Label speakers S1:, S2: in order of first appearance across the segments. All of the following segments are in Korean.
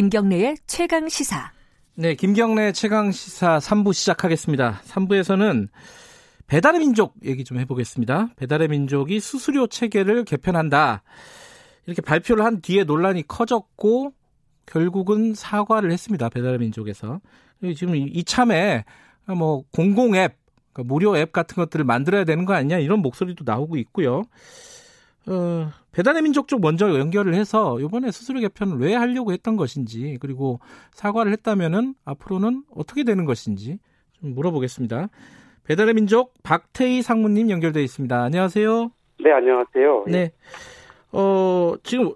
S1: 김경래의 최강 시사.
S2: 네, 김경래 최강 시사 3부 시작하겠습니다. 3부에서는 배달의 민족 얘기 좀 해보겠습니다. 배달의 민족이 수수료 체계를 개편한다. 이렇게 발표를 한 뒤에 논란이 커졌고 결국은 사과를 했습니다. 배달의 민족에서. 지금 이참에 뭐 공공 앱, 그러니까 무료 앱 같은 것들을 만들어야 되는 거 아니냐 이런 목소리도 나오고 있고요. 어, 배달의 민족 쪽 먼저 연결을 해서 이번에 수수료 개편을 왜 하려고 했던 것인지 그리고 사과를 했다면은 앞으로는 어떻게 되는 것인지 좀 물어보겠습니다. 배달의 민족 박태희 상무님 연결돼 있습니다. 안녕하세요.
S3: 네, 안녕하세요.
S2: 네. 어, 지금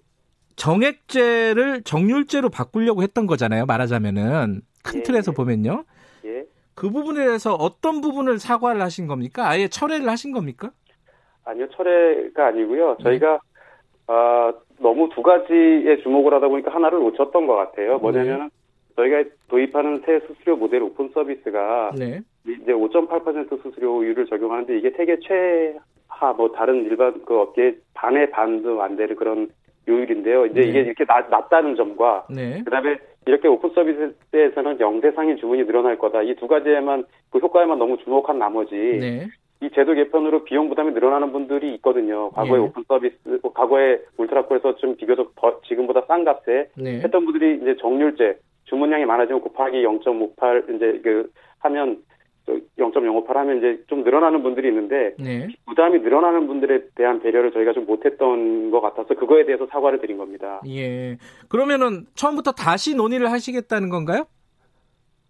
S2: 정액제를 정률제로 바꾸려고 했던 거잖아요. 말하자면은 큰 예, 틀에서 예. 보면요. 예. 그 부분에 대해서 어떤 부분을 사과를 하신 겁니까? 아예 철회를 하신 겁니까?
S3: 아니요, 철회가 아니고요. 저희가 네. 어, 너무 두 가지에 주목을 하다 보니까 하나를 놓쳤던 것 같아요. 뭐냐면 네. 저희가 도입하는 새 수수료 모델 오픈 서비스가 네. 이제 5.8% 수수료율을 적용하는데 이게 세계 최하 뭐 다른 일반 그 업계 반의 반도 안 되는 그런 요율인데요. 이제 네. 이게 이렇게 낮, 낮다는 점과 네. 그다음에 이렇게 오픈 서비스에서는 영세상인 주문이 늘어날 거다. 이 두 가지에만 그 효과에만 너무 주목한 나머지 네. 이 제도 개편으로 비용 부담이 늘어나는 분들이 있거든요. 과거에 예. 오픈 서비스, 과거에 울트라콜에서 좀 비교적 더 지금보다 싼 값에 네. 했던 분들이 이제 정률제 주문량이 많아지면 곱하기 0.58 이제 그 하면 0.058 하면 이제 좀 늘어나는 분들이 있는데 네. 부담이 늘어나는 분들에 대한 배려를 저희가 좀 못했던 것 같아서 그거에 대해서 사과를 드린 겁니다.
S2: 예. 그러면은 처음부터 다시 논의를 하시겠다는 건가요?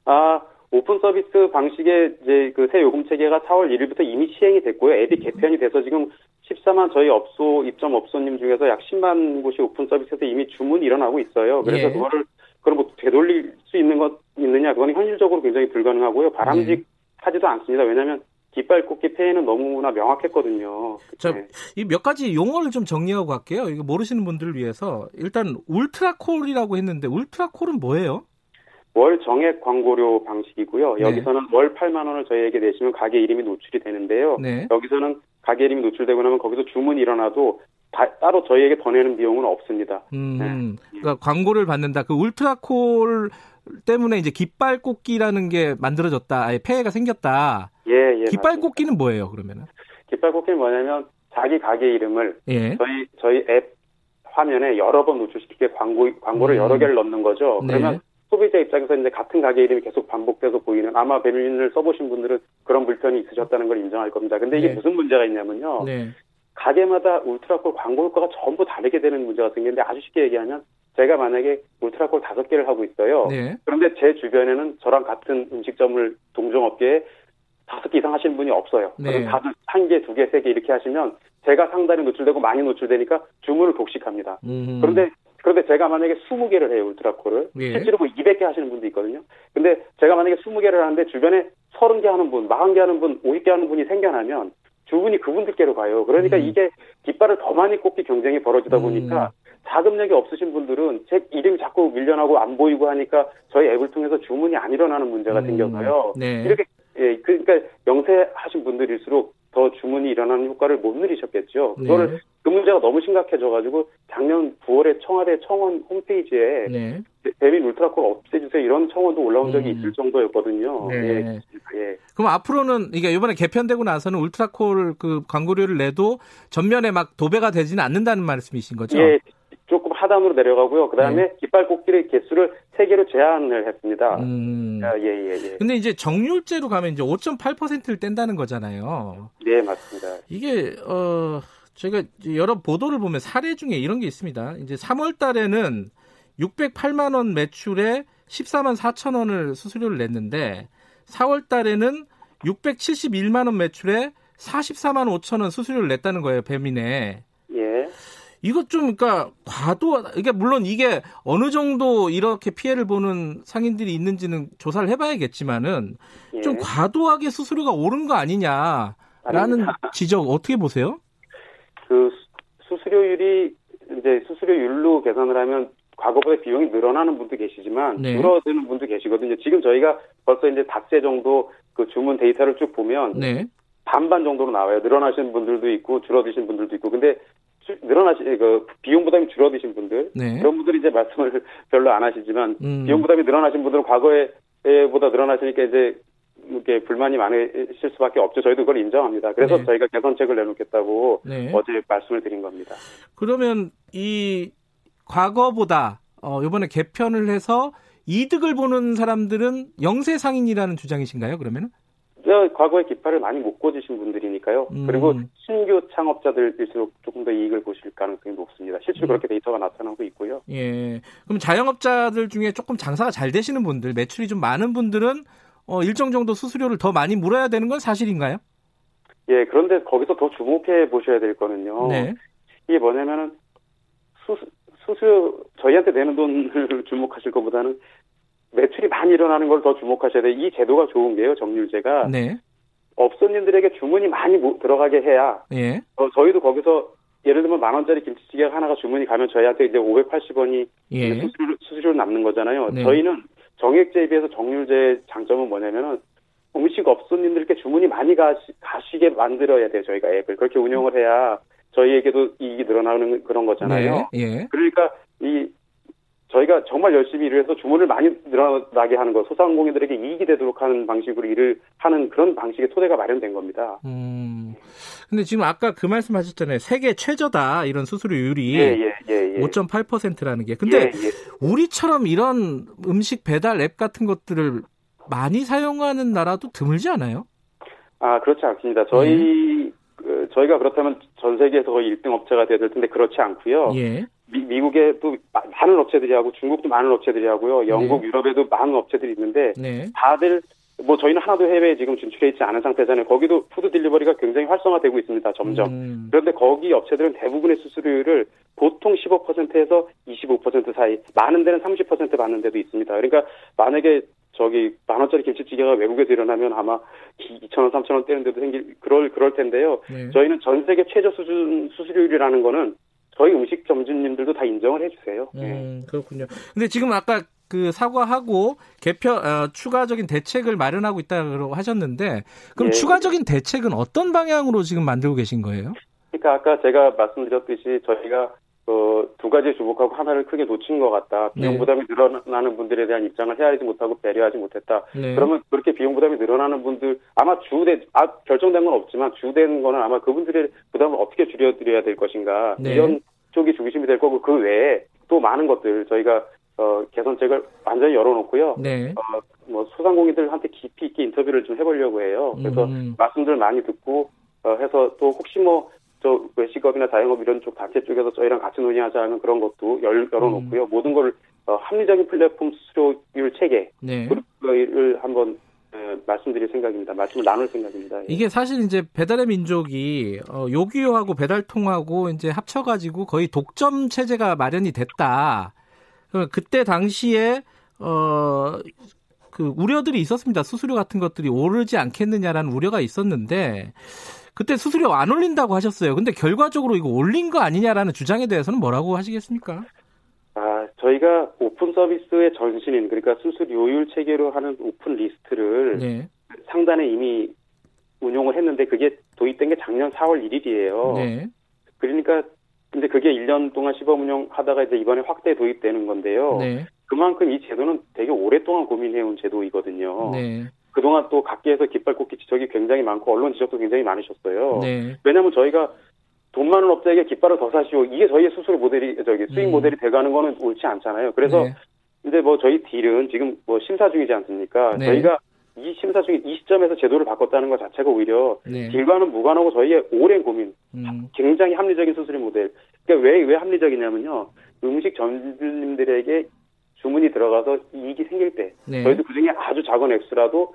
S3: 아 오픈 서비스 방식의 이제 그 새 요금 체계가 4월 1일부터 이미 시행이 됐고요. 앱이 개편이 돼서 지금 14만 저희 업소 입점 업소님 중에서 약 10만 곳이 오픈 서비스에서 이미 주문이 일어나고 있어요. 그래서 예. 그거를 그걸 뭐 되돌릴 수 있는 것 있느냐 그거는 현실적으로 굉장히 불가능하고요. 바람직하지도 않습니다. 왜냐하면 깃발 꽂기 폐해는 너무나 명확했거든요.
S2: 자, 네. 이 몇 가지 용어를 좀 정리하고 갈게요. 이거 모르시는 분들을 위해서 일단 울트라콜이라고 했는데 울트라콜은 뭐예요?
S3: 월 정액 광고료 방식이고요. 네. 여기서는 월 8만 원을 저희에게 내시면 가게 이름이 노출이 되는데요. 네. 여기서는 가게 이름이 노출되고 나면 거기서 주문이 일어나도 다, 따로 저희에게 더 내는 비용은 없습니다.
S2: 음, 네. 그러니까 광고를 받는다. 그 울트라콜 때문에 이제 깃발 꽂기라는 게 만들어졌다. 아예 폐해가 생겼다. 예, 예. 깃발 꽂기는 뭐예요, 그러면은?
S3: 깃발 꽂기는 뭐냐면 자기 가게 이름을 예. 저희 저희 앱 화면에 여러 번 노출시키게 광고 광고를 음. 여러 개를 넣는 거죠. 네. 그러면 소비자 입장에서 이제 같은 가게 이름이 계속 반복돼서 보이는 아마 배민을 써보신 분들은 그런 불편이 있으셨다는 걸 인정할 겁니다. 근데 이게 네. 무슨 문제가 있냐면요. 네. 가게마다 울트라콜 광고 효과가 전부 다르게 되는 문제가 생기는데 아주 쉽게 얘기하면 제가 만약에 울트라콜 다섯 개를 하고 있어요. 네. 그런데 제 주변에는 저랑 같은 음식점을 동종업계에 다섯 개 이상 하시는 분이 없어요. 네. 다들 한 개, 두 개, 세 개 이렇게 하시면 제가 상당히 노출되고 많이 노출되니까 주문을 독식합니다. 음. 그런데 그런데 제가 만약에 20개를 해요, 울트라콜을. 예. 실제로 뭐 200개 하시는 분도 있거든요. 근데 제가 만약에 20개를 하는데 주변에 30개 하는 분, 40개 하는 분, 50개 하는 분이 생겨나면 주문이 그분들께로 가요. 그러니까 음. 이게 깃발을 더 많이 꼽기 경쟁이 벌어지다 음. 보니까 자금력이 없으신 분들은 제 이름이 자꾸 밀려나고 안 보이고 하니까 저희 앱을 통해서 주문이 안 일어나는 문제가 음. 생겨서요. 네. 이렇게 예, 그러니까 영세하신 분들일수록 더 주문이 일어나는 효과를 못 누리셨겠죠. 그거를 네. 그 문제가 너무 심각해져 가지고 작년 9월에 청와대 청원 홈페이지에 네. 대민 울트라콜 없애주세요 이런 청원도 올라온 적이 음. 있을 정도였거든요. 네. 예.
S2: 예. 그럼 앞으로는 이게 이번에 개편되고 나서는 울트라콜 그 광고료를 내도 전면에 막 도배가 되지는 않는다는 말씀이신 거죠?
S3: 예. 조금 하단으로 내려가고요. 그 다음에 네. 깃발 꽂기의 개수를 세 개로 제한을 했습니다. 음. 아, 예, 예, 예.
S2: 근데 이제 정률제로 가면 이제 5.8%를 뗀다는 거잖아요.
S3: 네, 맞습니다.
S2: 이게, 어, 제가 여러 보도를 보면 사례 중에 이런 게 있습니다. 이제 3월 달에는 608만 원 매출에 14만 4천 원을 수수료를 냈는데 4월 달에는 671만 원 매출에 44만 5천 원 수수료를 냈다는 거예요, 배민에. 예. 이것 좀, 그러니까, 과도, 이게 물론 이게 어느 정도 이렇게 피해를 보는 상인들이 있는지는 조사를 해봐야겠지만은 예. 좀 과도하게 수수료가 오른 거 아니냐라는 아닙니다. 지적 어떻게 보세요?
S3: 그 수수료율이 이제 수수료율로 계산을 하면 과거보다 비용이 늘어나는 분도 계시지만 네. 줄어드는 분도 계시거든요. 지금 저희가 벌써 이제 닷새 정도 그 주문 데이터를 쭉 보면 네. 반반 정도로 나와요. 늘어나시는 분들도 있고 줄어드시는 분들도 있고. 근데 늘어나시 그 비용 부담이 줄어드신 분들 네. 그런 분들이 이제 말씀을 별로 안 하시지만 음. 비용 부담이 늘어나신 분들은 과거에 보다 늘어나시니까 이제 이렇게 불만이 많으실 수밖에 없죠. 저희도 그걸 인정합니다. 그래서 네. 저희가 개선책을 내놓겠다고 네. 어제 말씀을 드린 겁니다.
S2: 그러면 이 과거보다 어, 이번에 개편을 해서 이득을 보는 사람들은 영세 상인이라는 주장이신가요? 그러면은?
S3: 과거에 기파를 많이 못 꽂으신 분들이니까요. 음. 그리고 신규 창업자들일수록 조금 더 이익을 보실 가능성이 높습니다. 실제로 음. 그렇게 데이터가 나타나고 있고요.
S2: 예. 그럼 자영업자들 중에 조금 장사가 잘 되시는 분들, 매출이 좀 많은 분들은 어, 일정 정도 수수료를 더 많이 물어야 되는 건 사실인가요?
S3: 예, 그런데 거기서 더 주목해 보셔야 될 거는요. 네. 이게 뭐냐면은 수, 수수료 저희한테 내는 돈을 주목하실 것보다는 매출이 많이 일어나는 걸 더 주목하셔야 돼요. 이 제도가 좋은 게요, 정률제가. 네. 업소님들에게 주문이 많이 들어가게 해야. 예. 어, 저희도 거기서 예를 들면 만 원짜리 김치찌개 하나가 주문이 가면 저희한테 이제 580원이 예. 수수료, 수수료 남는 거잖아요. 네. 저희는 정액제에 비해서 정률제의 장점은 뭐냐면은 음식 업소님들께 주문이 많이 가시, 가시게 만들어야 돼요. 저희가 앱을 그렇게 운영을 해야 저희에게도 이익이 늘어나는 그런 거잖아요. 네. 예. 그러니까 이 저희가 정말 열심히 일을 해서 주문을 많이 늘어나게 하는 것, 소상공인들에게 이익이 되도록 하는 방식으로 일을 하는 그런 방식의 토대가 마련된 겁니다. 음.
S2: 근데 지금 아까 그 말씀 하셨잖아요. 세계 최저다, 이런 수수료율이. 예, 예, 예, 예. 5.8%라는 게. 근데 예, 예. 우리처럼 이런 음식 배달 앱 같은 것들을 많이 사용하는 나라도 드물지 않아요?
S3: 아, 그렇지 않습니다. 저희, 그, 저희가 그렇다면 전 세계에서 거의 1등 업체가 되야 될 텐데 그렇지 않고요. 예. 미, 국에도 많은 업체들이 하고 중국도 많은 업체들이 하고요. 영국, 네. 유럽에도 많은 업체들이 있는데 네. 다들 뭐 저희는 하나도 해외에 지금 진출해 있지 않은 상태잖아요. 거기도 food delivery가 굉장히 활성화되고 있습니다. 점점. 음. 그런데 거기 업체들은 대부분의 수수료율을 보통 15%에서 25% 사이, 많은 데는 30% 받는 데도 있습니다. 그러니까 만약에 저기 만 원짜리 김치찌개가 외국에서 일어나면 아마 2천 원, 3천 원 떼는데도 생길 그럴 그럴 텐데요. 네. 저희는 전 세계 최저 수준 수수료율이라는 거는 저희 음식 점주님들도 다 인정을 해주세요. 음,
S2: 네. 그렇군요. 근데 지금 아까 그 사과하고 개편 어, 추가적인 대책을 마련하고 있다고 하셨는데 그럼 네. 추가적인 대책은 어떤 방향으로 지금 만들고 계신 거예요?
S3: 그러니까 아까 제가 말씀드렸듯이 저희가 그두 가지에 주목하고 하나를 크게 놓친 것 같다. 비용 네. 부담이 늘어나는 분들에 대한 입장을 헤아리지 못하고 배려하지 못했다. 네. 그러면 그렇게 비용 부담이 늘어나는 분들 아마 주된 아, 결정된 건 없지만 주된 거는 아마 그분들의 부담을 어떻게 줄여드려야 될 것인가 네. 이런 쪽이 중심이 될 거고 그 외에 또 많은 것들 저희가 어, 개선책을 완전히 열어놓고요. 네. 어, 뭐 소상공인들한테 깊이 있게 인터뷰를 좀 해보려고 해요. 그래서 음. 말씀들 많이 듣고 어, 해서 또 혹시 뭐 저 외식업이나 자영업 이런 쪽 단체 쪽에서 저희랑 같이 논의하자는 그런 것도 열, 열어놓고요. 음. 모든 걸 어, 합리적인 플랫폼 수수료율 체계를 네. 한번 네, 말씀드릴 생각입니다. 말씀을 나눌 생각입니다. 예.
S2: 이게 사실 이제 배달의 민족이 어, 요기요하고 배달통하고 이제 합쳐가지고 거의 독점 체제가 마련이 됐다. 그때 당시에 어, 그 우려들이 있었습니다. 수수료 같은 것들이 오르지 않겠느냐라는 우려가 있었는데 그때 수수료 안 올린다고 하셨어요. 근데 결과적으로 이거 올린 거 아니냐라는 주장에 대해서는 뭐라고 하시겠습니까?
S3: 아, 저희가 오픈 서비스의 전신인 그러니까 수수료율 체계로 하는 오픈 리스트를 네. 상단에 이미 운용을 했는데 그게 도입된 게 작년 4월 1일이에요. 네. 그러니까 근데 그게 1년 동안 시범 운영하다가 이제 이번에 확대 도입되는 건데요. 네. 그만큼 이 제도는 되게 오랫동안 고민해온 제도이거든요. 네. 그동안 또 각계에서 깃발 꽂기 지적이 굉장히 많고 언론 지적도 굉장히 많으셨어요. 네. 왜냐하면 저희가 돈 많은 업자에게 깃발을 더 사시오. 이게 저희의 수수료 모델이 저기 수익 음. 모델이 돼가는 거는 옳지 않잖아요. 그래서 네. 이제 뭐 저희 딜은 지금 뭐 심사 중이지 않습니까? 네. 저희가 이 심사 중에 이 시점에서 제도를 바꿨다는 것 자체가 오히려 네. 딜과는 무관하고 저희의 오랜 고민, 음. 굉장히 합리적인 수수료 모델. 그러니까 왜, 왜 합리적이냐면요. 음식 전주님들에게 주문이 들어가서 이익이 생길 때 네. 저희도 그중에 아주 작은 액수라도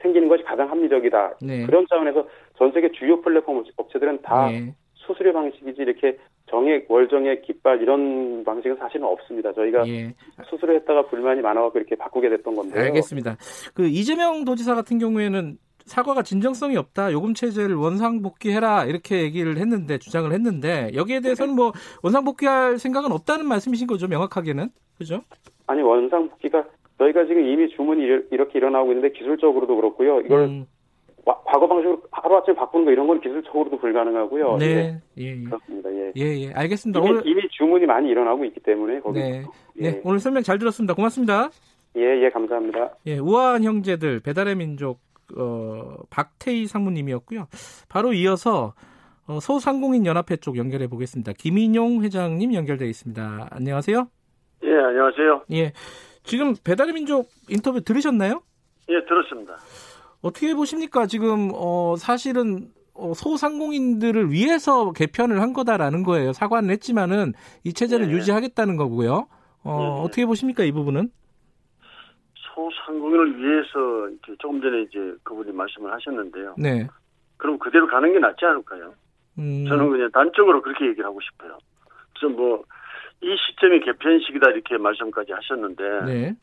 S3: 생기는 것이 가장 합리적이다. 네. 그런 차원에서 전 세계 주요 플랫폼 업체들은 다 네. 수수료 방식이지 이렇게 정액, 월정액, 깃발 이런 방식은 사실은 없습니다. 저희가 예. 수수료 했다가 불만이 많아서 이렇게 바꾸게 됐던 건데요.
S2: 알겠습니다. 그 이재명 도지사 같은 경우에는 사과가 진정성이 없다. 요금 체제를 원상 복귀해라 이렇게 얘기를 했는데 주장을 했는데 여기에 대해서는 뭐 원상 복귀할 생각은 없다는 말씀이신 거죠 명확하게는 그죠?
S3: 아니 원상 복귀가 저희가 지금 이미 주문이 이렇게 일어나고 있는데 기술적으로도 그렇고요. 이걸 음. 와, 과거 방식으로 하루아침에 바꾸는 거 이런 건 기술적으로도 불가능하고요.
S2: 네. 예, 예.
S3: 그렇습니다. 예.
S2: 예, 예. 알겠습니다.
S3: 이미,
S2: 오늘
S3: 이미 주문이 많이 일어나고 있기 때문에 거기
S2: 네.
S3: 예.
S2: 네. 오늘 설명 잘 들었습니다. 고맙습니다.
S3: 예, 예, 감사합니다.
S2: 예, 우아한 형제들 배달의 민족 어, 박태희 상무님이었고요. 바로 이어서 어, 소상공인 연합회 쪽 연결해 보겠습니다. 김인용 회장님 연결되어 있습니다. 안녕하세요.
S4: 예, 안녕하세요.
S2: 예. 지금 배달의 민족 인터뷰 들으셨나요?
S4: 예, 들었습니다.
S2: 어떻게 보십니까? 지금 어, 사실은 어, 소상공인들을 위해서 개편을 한 거다라는 거예요. 사과는 했지만은 이 체제를
S4: 네.
S2: 유지하겠다는 거고요. 어,
S4: 네.
S2: 어떻게 보십니까? 이 부분은?
S4: 소상공인을 위해서 이렇게 조금 전에 이제 그분이 말씀을 하셨는데요.
S2: 네.
S4: 그럼 그대로 가는 게 낫지 않을까요?
S2: 음,
S4: 저는 그냥 단적으로 그렇게 얘기를 하고 싶어요. 그래서 뭐, 이 시점이 개편 시기다 이렇게 말씀까지 하셨는데
S2: 네.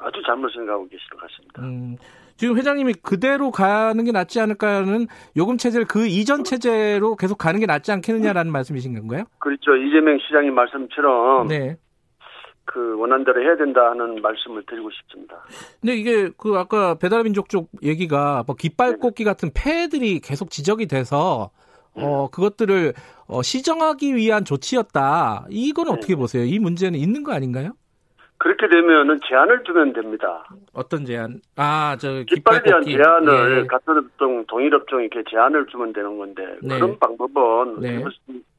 S4: 아주 잘못 생각하고 계시는 것 같습니다.
S2: 음, 지금 회장님이 그대로 가는 게 낫지 않을까는 요금 체제를 그 이전 체제로 계속 가는 게 낫지 않겠느냐라는 말씀이신 건가요?
S4: 그렇죠. 이재명 시장님 말씀처럼
S2: 네.
S4: 그 원한대로 해야 된다 하는 말씀을 드리고 싶습니다.
S2: 근데 이게 그 아까 배달민족 쪽 얘기가 뭐 깃발 꽂기 같은 폐해들이 계속 지적이 돼서 어 그것들을 어 시정하기 위한 조치였다. 이건 어떻게 보세요? 이 문제는 있는 거 아닌가요?
S4: 그렇게 되면은 제한을 두면 됩니다.
S2: 어떤 제한? 아, 저
S4: 깃발에 대한. 제한을
S2: 예.
S4: 같은 업종, 동일 업종 이렇게 제한을 주면 되는 건데
S2: 네.
S4: 그런 방법은
S2: 네.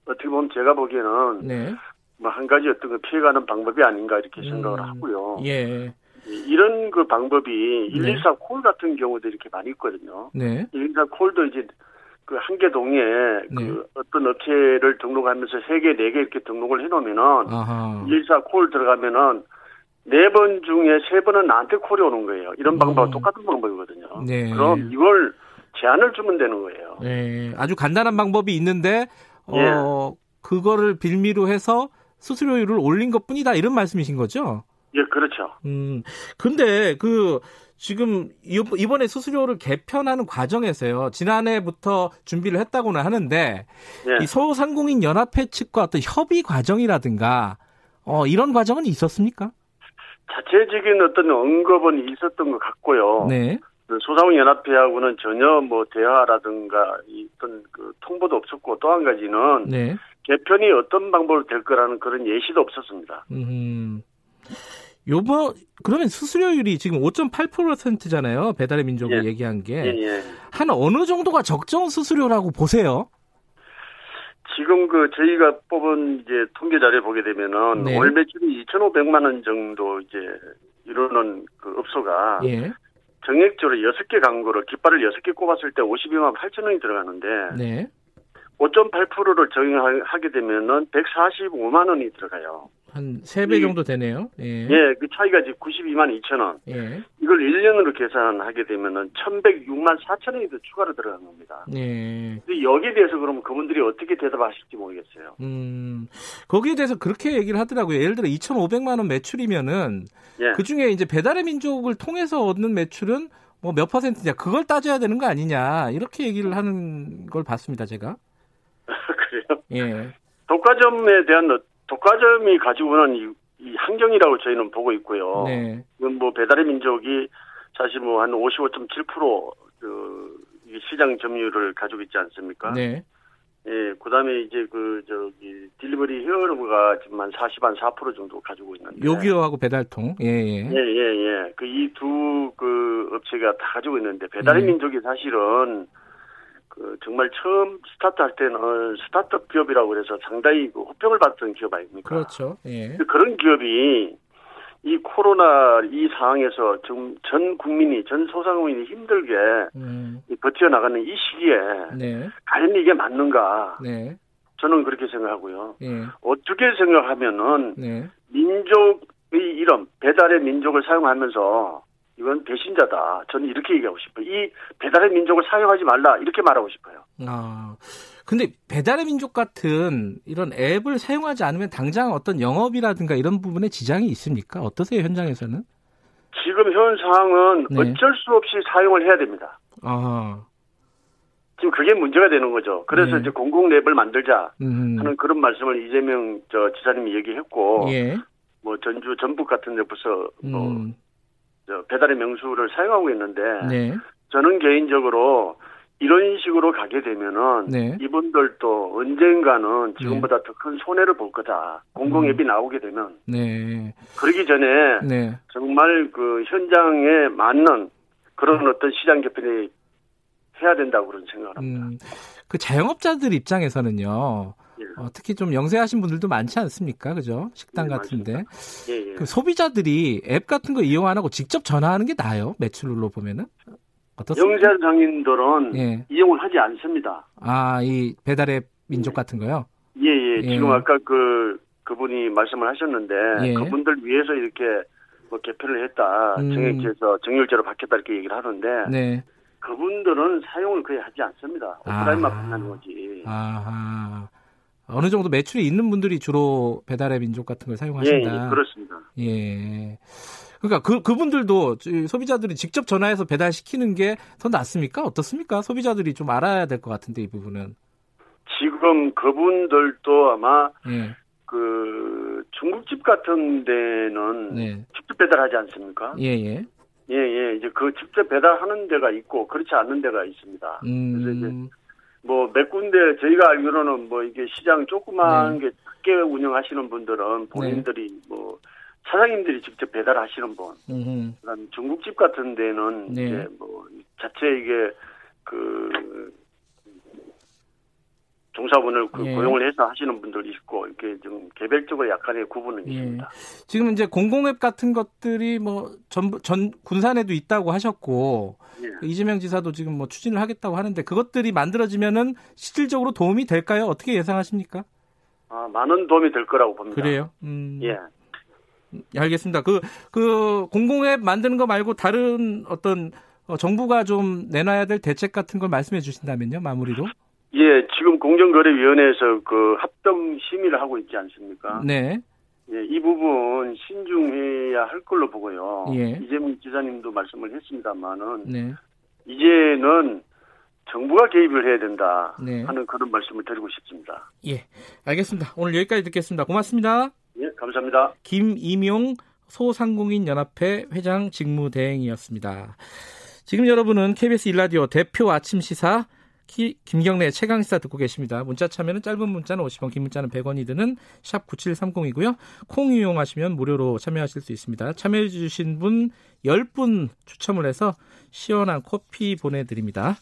S4: 어떻게 보면 제가 보기에는
S2: 네.
S4: 뭐한 가지 어떤 거 피해가는 방법이 아닌가 이렇게 생각을
S2: 음,
S4: 하고요.
S2: 예.
S4: 이- 이런 그 방법이
S2: 네.
S4: 114 콜 같은 경우도 이렇게 많이 있거든요.
S2: 네.
S4: 114 콜도 이제 그 한 개 동에
S2: 네.
S4: 그 어떤 업체를 등록하면서 세 개, 네 개 이렇게 등록을 해놓으면은
S2: 아하.
S4: 114 콜 들어가면은 네 번 중에 세 번은 나한테 콜이 오는 거예요. 이런 방법과
S2: 음.
S4: 똑같은 방법이거든요.
S2: 네.
S4: 그럼 이걸 제한을 주면 되는 거예요.
S2: 네, 아주 간단한 방법이 있는데
S4: 예.
S2: 어 그거를 빌미로 해서 수수료율을 올린 것 뿐이다 이런 말씀이신 거죠?
S4: 예, 그렇죠.
S2: 음. 근데 그 지금 이- 이번에 수수료를 개편하는 과정에서요. 지난해부터 준비를 했다고는 하는데
S4: 예.
S2: 이 소상공인 연합회 측과 어떤 협의 과정이라든가 어 이런 과정은 있었습니까?
S4: 자체적인 어떤 언급은 있었던 것 같고요.
S2: 네.
S4: 그 소상공인연합회하고는 전혀 뭐 대화라든가 이 어떤 그 통보도 없었고 또 한 가지는
S2: 네.
S4: 개편이 어떤 방법으로 될 거라는 그런 예시도 없었습니다.
S2: 음. 요번 그러면 수수료율이 지금 5.8%잖아요. 배달의 민족이
S4: 예.
S2: 얘기한 게.
S4: 예, 예.
S2: 한 어느 정도가 적정 수수료라고 보세요?
S4: 지금 그 저희가 뽑은 이제 통계 자료 보게 되면은
S2: 네.
S4: 월 매출이 2,500만 원 정도 이제 이루는 그 업소가
S2: 예.
S4: 정액적으로 6개 광고를 깃발을 6개 꼽았을 때 52만 8천 원이 들어가는데
S2: 네.
S4: 5.8%를 적용하게 되면은 145만 원이 들어가요.
S2: 한 3배
S4: 이-
S2: 정도 되네요. 예.
S4: 예, 그 차이가 지금 92만 2천 원.
S2: 예.
S4: 이걸 1년으로 계산하게 되면은 1,106만 4천 원이 더 추가로 들어간 겁니다.
S2: 예.
S4: 근데 여기에 대해서 그러면 그분들이 어떻게 대답하실지 모르겠어요.
S2: 음. 거기에 대해서 그렇게 얘기를 하더라고요. 예를 들어 2,500만 원 매출이면은
S4: 예.
S2: 그 중에 이제 배달의 민족을 통해서 얻는 매출은 뭐 몇 퍼센트냐 그걸 따져야 되는 거 아니냐 이렇게 얘기를 하는 걸 봤습니다 제가
S4: 그래요.
S2: 예
S4: 독과점에 대한 어- 독과점이 가지고 오는 이, 이 환경이라고 저희는 보고 있고요.
S2: 네.
S4: 이건 뭐 배달의 민족이 사실 뭐 한 55.7%그 시장 점유율을 가지고 있지 않습니까?
S2: 네.
S4: 예, 그다음에 이제 그 저기 딜리버리 히어로가 지금 한 40, 한 4% 정도 가지고 있는데.
S2: 요기요하고 배달통 예 예
S4: 예, 예, 예. 그 이 두그 업체가 다 가지고 있는데 배달의
S2: 네.
S4: 민족이 사실은 그 정말 처음 스타트 할 때는 스타트업 기업이라고 그래서 상당히 그 호평을 받던 기업 아닙니까?
S2: 그렇죠. 예.
S4: 그런 기업이 이 코로나 이 상황에서 좀 전 국민이 전 소상공인이 힘들게
S2: 음,
S4: 이 버텨나가는 이 시기에
S2: 네,
S4: 과연 이게 맞는가?
S2: 네,
S4: 저는 그렇게 생각하고요.
S2: 예,
S4: 어떻게 생각하면은
S2: 네,
S4: 민족의 이름 배달의 민족을 사용하면서 이건 배신자다. 저는 이렇게 얘기하고 싶어요. 이 배달의 민족을 사용하지 말라 이렇게 말하고 싶어요.
S2: 아 근데 배달의 민족 같은 이런 앱을 사용하지 않으면 당장 어떤 영업이라든가 이런 부분에 지장이 있습니까? 어떠세요 현장에서는?
S4: 지금 현 상황은
S2: 네.
S4: 어쩔 수 없이 사용을 해야 됩니다.
S2: 아,
S4: 지금 그게 문제가 되는 거죠. 그래서
S2: 네.
S4: 이제 공공 랩을 만들자
S2: 음,
S4: 하는 그런 말씀을 이재명 저 지사님이 얘기했고
S2: 예,
S4: 뭐 전주 전북 같은 데 벌써 뭐
S2: 음,
S4: 저 배달의 명수를 사용하고 있는데
S2: 네,
S4: 저는 개인적으로 이런 식으로 가게 되면은 네. 이분들도 언젠가는 지금보다 네. 더큰 손해를 볼 거다. 공공 앱이 음. 나오게 되면. 네. 그러기 전에 네. 정말 그 현장에 맞는 그런 어떤 시장 개편이 해야 된다고 그런 생각을 합니다. 음,
S2: 그 자영업자들 입장에서는요. 예. 어, 특히 좀 영세하신 분들도 많지 않습니까? 그죠? 식당 예, 같은데. 예, 예. 그 소비자들이 앱 같은 거 이용 안 하고 직접 전화하는 게 나아요? 매출로 보면은?
S4: 어떻습니까? 영세 장인들은 예. 이용을 하지 않습니다.
S2: 아, 이 배달앱 민족 같은 거요?
S4: 예, 예. 예. 지금 아까 그, 그분이 말씀을 하셨는데, 예. 그분들 위해서 이렇게 뭐 개편을 했다. 음. 정액제에서 정률제로 바뀌었다 이렇게 얘기를 하는데, 네. 그분들은 사용을 거의 하지 않습니다. 오프라인만 판다는 거지. 아하.
S2: 어느 정도 매출이 있는 분들이 주로 배달의 민족 같은 걸 사용하신다.
S4: 예, 예 그렇습니다.
S2: 예. 그러니까 그 그분들도 소비자들이 직접 전화해서 배달시키는 게 더 낫습니까? 어떻습니까? 소비자들이 좀 알아야 될 것 같은데 이 부분은.
S4: 지금 그분들도 아마 예. 그 중국집 같은 데는 네. 직접 배달하지 않습니까? 예, 예. 예, 예. 이제 그 직접 배달하는 데가 있고 그렇지 않는 데가 있습니다. 음. 그래서 이제 뭐 몇 군데 저희가 알기로는 뭐 이게 시장 조그만 네. 게 작게 운영하시는 분들은 본인들이 네. 뭐 사장님들이 직접 배달하시는 분, 음흠. 그다음 중국집 같은 데는 네. 이제 뭐 자체 이게 그 종사분을 그 예. 고용을 해서 하시는 분들이 있고 이렇게 좀 개별적으로 약간의 구분은 예. 있습니다.
S2: 지금 이제 공공앱 같은 것들이 뭐 전부 전 군산에도 있다고 하셨고 예. 그 이재명 지사도 지금 뭐 추진을 하겠다고 하는데 그것들이 만들어지면은 실질적으로 도움이 될까요? 어떻게 예상하십니까?
S4: 아 많은 도움이 될 거라고 봅니다.
S2: 그래요? 음. 예. 알겠습니다. 그, 그 공공앱 만드는 거 말고 다른 어떤 어, 정부가 좀 내놔야 될 대책 같은 걸 말씀해 주신다면요, 마무리로.
S4: 예, 지금 공정거래위원회에서 그 합동 심의를 하고 있지 않습니까? 네. 예, 이 부분 신중해야 할 걸로 보고요. 예. 이재명 지사님도 말씀을 했습니다만은 네. 이제는 정부가 개입을 해야 된다 네. 하는 그런 말씀을 드리고 싶습니다.
S2: 예, 알겠습니다. 오늘 여기까지 듣겠습니다. 고맙습니다.
S4: 예, 감사합니다.
S2: 김이용 소상공인 연합회 회장 직무대행이었습니다. 지금 여러분은 KBS 일라디오 대표 아침 시사 김경래 최강시사 듣고 계십니다. 문자 참여는 짧은 문자는 50원, 긴 문자는 100원이 드는 샵 9730이고요. 콩 이용하시면 무료로 참여하실 수 있습니다. 참여해 주신 분 10분 추첨을 해서 시원한 커피 보내드립니다.